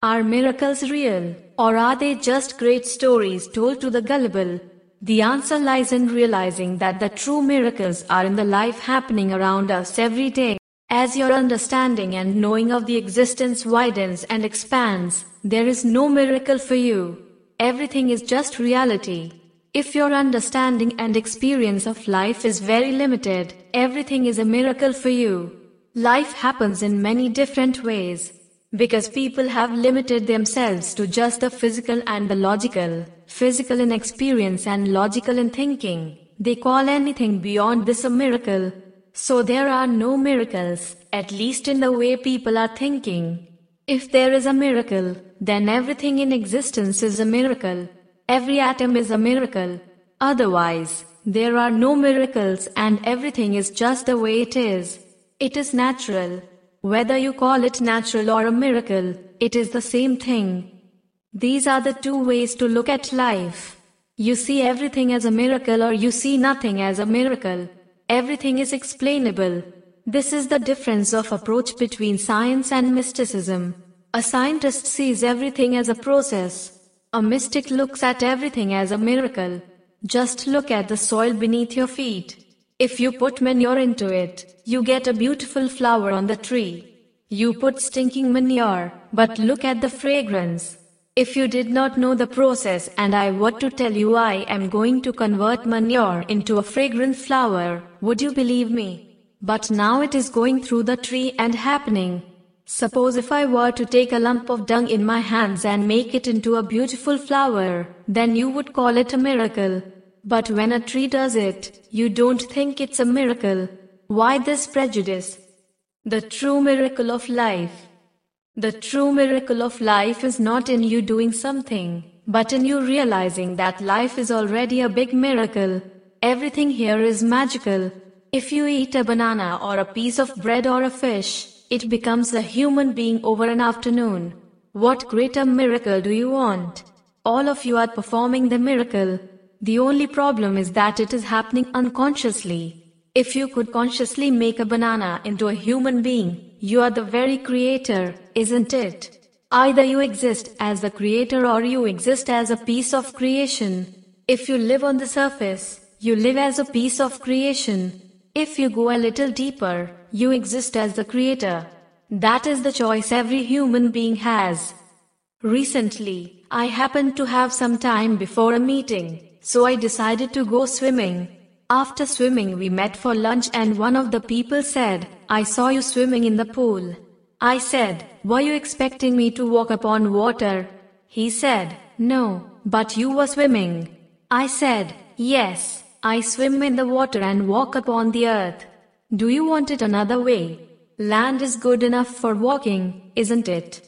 Are miracles real, or are they just great stories told to the gullible? The answer lies in realizing that the true miracles are in the life happening around us every day. As your understanding and knowing of the existence widens and expands, there is no miracle for you. Everything is just reality. If your understanding and experience of life is very limited, everything is a miracle for you. Life happens in many different ways. Because people have limited themselves to just the physical and the logical, physical in experience and logical in thinking, they call anything beyond this a miracle. So there are no miracles, at least in the way people are thinking. If there is a miracle, then everything in existence is a miracle. Every atom is a miracle. Otherwise, there are no miracles and everything is just the way it is. It is natural. Whether you call it natural or a miracle, it is the same thing. These are the two ways to look at life. You see everything as a miracle or you see nothing as a miracle. Everything is explainable. This is the difference of approach between science and mysticism. A scientist sees everything as a process. A mystic looks at everything as a miracle. Just look at the soil beneath your feet. If you put manure into it, you get a beautiful flower on the tree. You put stinking manure, but look at the fragrance. If you did not know the process and I were to tell you I am going to convert manure into a fragrant flower, would you believe me? But now it is going through the tree and happening. Suppose if I were to take a lump of dung in my hands and make it into a beautiful flower, then you would call it a miracle. But when a tree does it, you don't think it's a miracle. Why this prejudice? The true miracle of life. The true miracle of life is not in you doing something, but in you realizing that life is already a big miracle. Everything here is magical. If you eat a banana or a piece of bread or a fish, it becomes a human being over an afternoon. What greater miracle do you want? All of you are performing the miracle. The only problem is that it is happening unconsciously. If you could consciously make a banana into a human being, you are the very creator, isn't it? Either you exist as the creator or you exist as a piece of creation. If you live on the surface, you live as a piece of creation. If you go a little deeper, you exist as the creator. That is the choice every human being has. Recently, I happened to have some time before a meeting. So I decided to go swimming. After swimming we met for lunch and one of the people said, I saw you swimming in the pool. I said, were you expecting me to walk upon water? He said, no, but you were swimming. I said, yes, I swim in the water and walk upon the earth. Do you want it another way? Land is good enough for walking, isn't it?